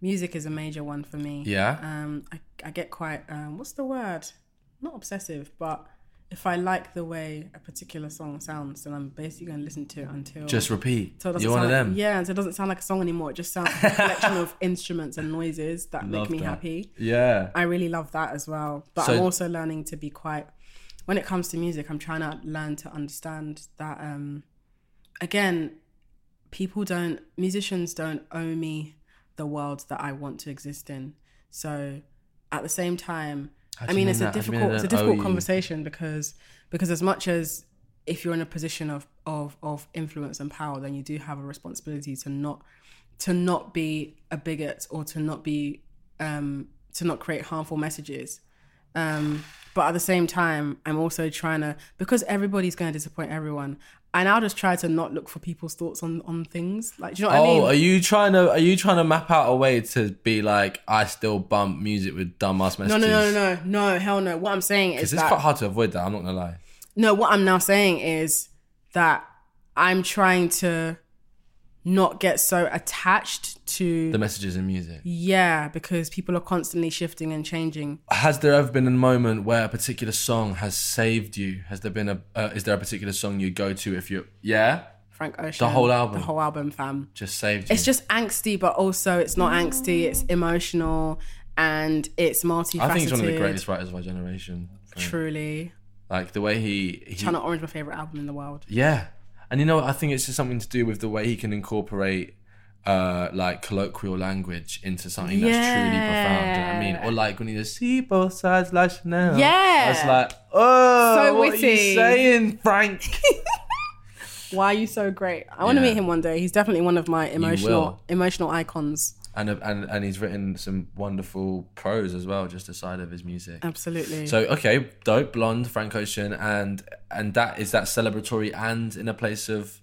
Speaker 2: Music is a major one for me.
Speaker 1: Yeah.
Speaker 2: Um, I, I get quite um, what's the word? Not obsessive, but if I like the way a particular song sounds, then I'm basically going to listen to it until
Speaker 1: Just repeat.
Speaker 2: until
Speaker 1: You're one of
Speaker 2: like-
Speaker 1: them.
Speaker 2: Yeah, until it doesn't sound like a song anymore. It just sounds like a collection of instruments and noises that
Speaker 1: Love
Speaker 2: make me
Speaker 1: that.
Speaker 2: happy.
Speaker 1: Yeah.
Speaker 2: I really love that as well. But
Speaker 1: So-
Speaker 2: I'm also learning to be quite when it comes to music, I'm trying to learn to understand that um again, people don't musicians don't owe me the world that I want to exist in. So at the same time, I mean it's a?
Speaker 1: How do you
Speaker 2: difficult it's a difficult conversation because because as much as if you're in a position of, of of influence and power, then you do have a responsibility to not to not be a bigot or to not be um to not create harmful messages. Um but at the same time, I'm also trying to because everybody's going to disappoint everyone. I now just try to not look for people's thoughts on on things. Like, do you know what
Speaker 1: Oh,
Speaker 2: I mean?
Speaker 1: Oh, are you trying to are you trying to map out a way to be like I still bump music with dumbass messages?
Speaker 2: no, no, no, no, no, no, hell no. What I'm saying is
Speaker 1: it's
Speaker 2: that
Speaker 1: quite hard to avoid that. I'm not gonna lie.
Speaker 2: No, what I'm now saying is that I'm trying to not get so attached to
Speaker 1: The messages in music.
Speaker 2: yeah, because people are constantly shifting and changing.
Speaker 1: Has there ever been a moment where a particular song has saved you? Has there been a uh, is there a particular song you go to if you yeah
Speaker 2: Frank Ocean, The
Speaker 1: whole album?
Speaker 2: the whole album, fam.
Speaker 1: just saved you?
Speaker 2: It's just angsty, but also it's not angsty. It's emotional and it's multifaceted.
Speaker 1: I think he's one of the greatest writers of our generation.
Speaker 2: Truly,
Speaker 1: Like the way he, he
Speaker 2: Channel Orange, my favorite album in the world.
Speaker 1: Yeah. And you know. I think it's just something to do with the way he can incorporate uh like colloquial language into something that's truly profound. You know I mean? Or like when he just see both sides like Chanel.
Speaker 2: Yeah.
Speaker 1: It's like, oh
Speaker 2: So
Speaker 1: what are
Speaker 2: witty.
Speaker 1: you saying, Frank?
Speaker 2: Why are you so great? I want to
Speaker 1: Yeah.
Speaker 2: meet him one day. He's definitely one of my emotional emotional icons.
Speaker 1: And and and he's written some wonderful prose as well, just aside of his music.
Speaker 2: Absolutely.
Speaker 1: So okay, dope, blonde, Frank Ocean, and and that is that celebratory and in a place of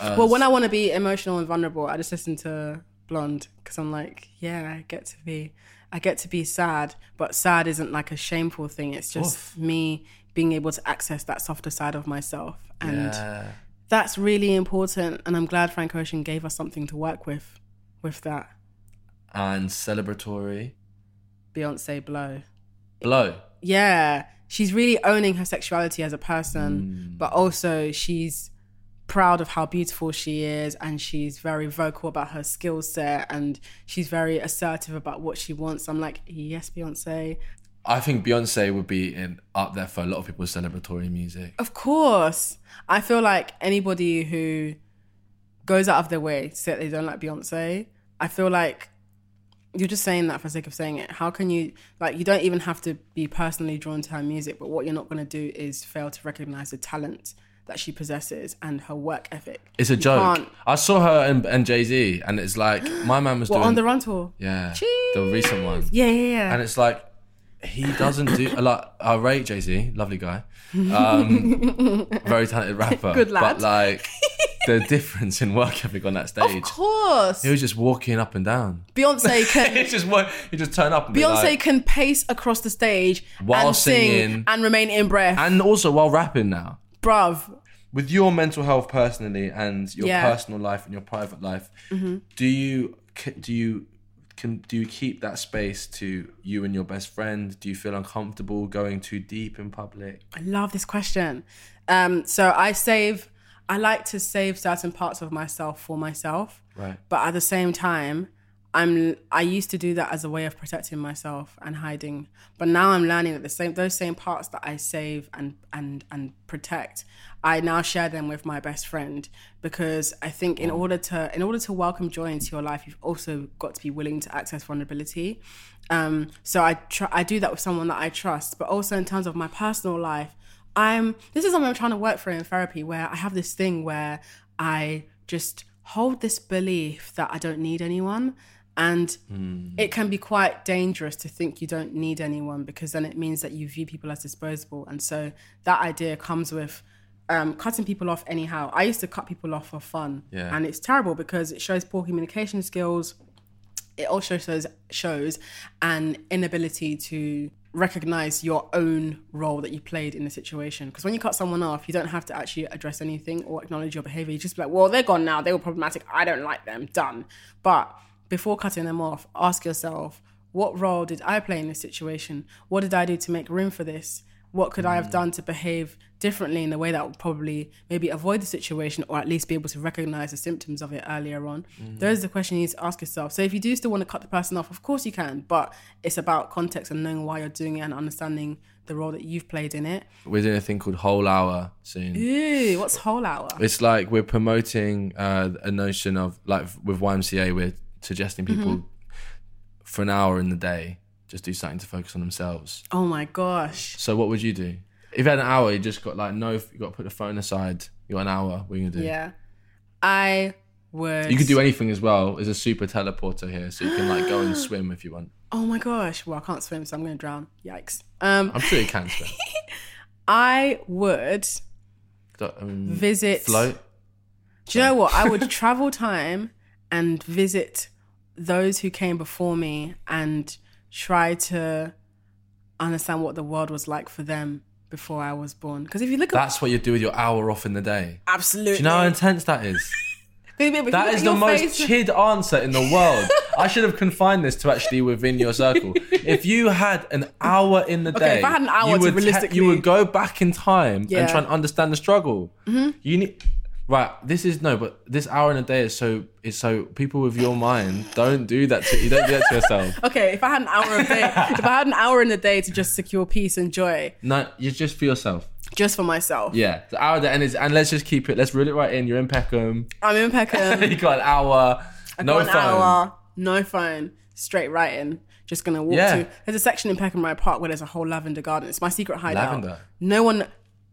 Speaker 1: uh,
Speaker 2: Well, when I want to be emotional and vulnerable, I just listen to Blonde because I'm like, yeah, I get to be, I get to be sad, but sad isn't like a shameful thing. It's just
Speaker 1: Oof.
Speaker 2: me being able to access that softer side of myself, and
Speaker 1: yeah.
Speaker 2: that's really important. And I'm glad Frank Ocean gave us something to work with, with that
Speaker 1: and celebratory
Speaker 2: Beyonce blow.
Speaker 1: blow.
Speaker 2: yeah, she's really owning her sexuality as a person, hmm. but also she's proud of how beautiful she is and she's very vocal about her skill set and she's very assertive about what she wants. I'm like, yes, Beyonce.
Speaker 1: I think Beyonce would be in up there for a lot of people's celebratory music.
Speaker 2: Of course. I feel like anybody who goes out of their way to say that they don't like Beyonce, I feel like you're just saying that for the sake of saying it. How can you like you don't even have to be personally drawn to her music, but what you're not gonna do is fail to recognize the talent that she possesses and her work ethic.
Speaker 1: It's a
Speaker 2: You
Speaker 1: joke.
Speaker 2: can't-
Speaker 1: I saw her and, and Jay Z, and it's like my man was
Speaker 2: Well,
Speaker 1: doing
Speaker 2: on the run tour.
Speaker 1: yeah the recent one,
Speaker 2: Yeah, yeah, yeah.
Speaker 1: and it's like he doesn't do a lot. I rate Jay Z, lovely guy, um, very talented rapper.
Speaker 2: Good lad.
Speaker 1: But like the difference in work ethic on that stage,
Speaker 2: of course.
Speaker 1: he was just walking up and down.
Speaker 2: Beyonce
Speaker 1: he
Speaker 2: can
Speaker 1: just wa- he just turn up. And
Speaker 2: Beyonce
Speaker 1: like-
Speaker 2: can pace across the stage
Speaker 1: While
Speaker 2: and sing
Speaker 1: singing.
Speaker 2: and remain in breath.
Speaker 1: and also while rapping now.
Speaker 2: Bruv.
Speaker 1: with your mental health personally and your
Speaker 2: Yeah. Mm-hmm.
Speaker 1: personal life and your private life do you do you can do you keep that space to you and your best friend do you feel uncomfortable going too deep in public
Speaker 2: I love this question. Um, so I save, I like to save certain parts of myself for myself.
Speaker 1: Right.
Speaker 2: But at the same time, I'm, I used to do that as a way of protecting myself and hiding. But now I'm learning that the same, those same parts that I save and, and, and protect, I now share them with my best friend because I think in order to, in order to welcome joy into your life, you've also got to be willing to access vulnerability. Um, so I try, I do that with someone that I trust, but also in terms of my personal life, I'm this is something I'm trying to work for in therapy where I have this thing where I just hold this belief that I don't need anyone. And it can be quite dangerous to think you don't need anyone because then it means that you view people as disposable. And so that idea comes with um, cutting people off anyhow. I used to cut people off for fun.
Speaker 1: Yeah.
Speaker 2: and it's terrible because it shows poor communication skills. It also shows shows an inability to recognize your own role that you played in the situation. Because when you cut someone off, you don't have to actually address anything or acknowledge your behavior. You just be like, well, they're gone now. They were problematic. I don't like them. Done. But before cutting them off, ask yourself, what role did I play in this situation? What did I do to make room for this? What could I have mm. done to behave differently in a way that would probably maybe avoid the situation or at least be able to recognize the symptoms of it earlier on? Those are the questions you need to ask yourself. So if you do still want to cut the person off, of course you can, but it's about context and knowing why you're doing it and understanding the role that you've played in it.
Speaker 1: We're doing a thing called Whole Hour soon.
Speaker 2: Ooh, what's whole hour?
Speaker 1: It's like we're promoting uh, a notion of like with YMCA, we're suggesting people for an hour in the day just do something to focus on themselves.
Speaker 2: Oh my gosh.
Speaker 1: So what would you do if you had an hour? You just got like no, you got to put the phone aside. You got an hour. What are you gonna do?
Speaker 2: Yeah. I would
Speaker 1: You could do anything as well. There's a super teleporter here, so you can like go and swim if you want.
Speaker 2: Oh my gosh. Well, I can't swim, so I'm gonna drown. Yikes. Um
Speaker 1: I'm sure you can swim.
Speaker 2: I would
Speaker 1: um,
Speaker 2: visit
Speaker 1: float.
Speaker 2: Do you know what? I would travel time and visit those who came before me and try to understand what the world was like for them before I was born. Because if you look at
Speaker 1: That's what you do with your hour off in the day.
Speaker 2: absolutely,
Speaker 1: Do you know how intense that is?
Speaker 2: Baby, if you
Speaker 1: That is the most
Speaker 2: face-
Speaker 1: chid answer in the world. I should have confined this to actually within your circle. If you had an hour in the
Speaker 2: Okay,
Speaker 1: day,
Speaker 2: if I had an hour
Speaker 1: you
Speaker 2: to
Speaker 1: would,
Speaker 2: realistically-
Speaker 1: you would go back in time
Speaker 2: Yeah. Mm-hmm.
Speaker 1: and try and understand the struggle. You need right. This is no, but this hour in a day is so is so people with your mind don't do that. To, you don't do that to yourself.
Speaker 2: Okay, if I had an hour a day, if I had an hour in the day to just secure peace and joy,
Speaker 1: No, you just for yourself.
Speaker 2: just for myself,
Speaker 1: Yeah, the hour that and is and let's just keep it. Let's reel it right in. You're in Peckham.
Speaker 2: I'm in Peckham.
Speaker 1: you got an hour.
Speaker 2: I
Speaker 1: no
Speaker 2: got an
Speaker 1: phone.
Speaker 2: hour, no phone, straight right in. Just gonna walk
Speaker 1: Yeah.
Speaker 2: to. There's a section in Peckham Rye Park where there's a whole lavender garden. It's my secret hideout.
Speaker 1: Lavender?
Speaker 2: No one.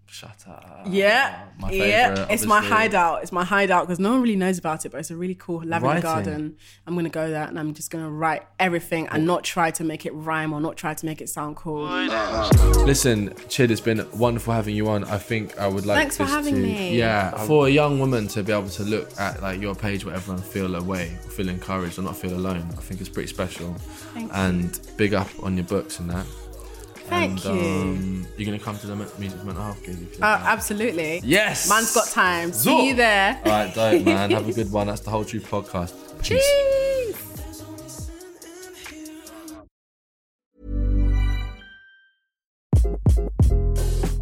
Speaker 1: Shut up.
Speaker 2: Yeah,
Speaker 1: my
Speaker 2: yeah.
Speaker 1: favourite,
Speaker 2: It's my hideout. It's my hideout because no one really knows about it, but it's a really cool lavender
Speaker 1: Writing.
Speaker 2: garden. I'm gonna go there and I'm just gonna write everything and not try to make it rhyme or not try to make it sound cool.
Speaker 1: Listen, Chid, it's been wonderful having you on. I think I would like
Speaker 2: Thanks for having
Speaker 1: to,
Speaker 2: me.
Speaker 1: Yeah, for a young woman to be able to look at like your page, whatever, and feel a way, feel encouraged, or not feel alone. I think it's pretty special. and big up on your books and that.
Speaker 2: Thank
Speaker 1: and,
Speaker 2: you.
Speaker 1: Um, you're gonna come to the music mental health gig. If you're
Speaker 2: Uh, absolutely.
Speaker 1: yes,
Speaker 2: Man's got time. See you there.
Speaker 1: All right, dope, man. Have a good one. That's the whole truth podcast. Peace.
Speaker 2: Cheese.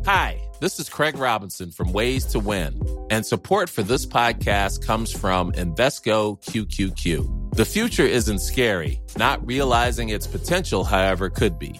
Speaker 5: Hi, this is Craig Robinson from Ways to Win, and support for this podcast comes from Invesco QQQ. The future isn't scary, not realizing its potential, however, could be.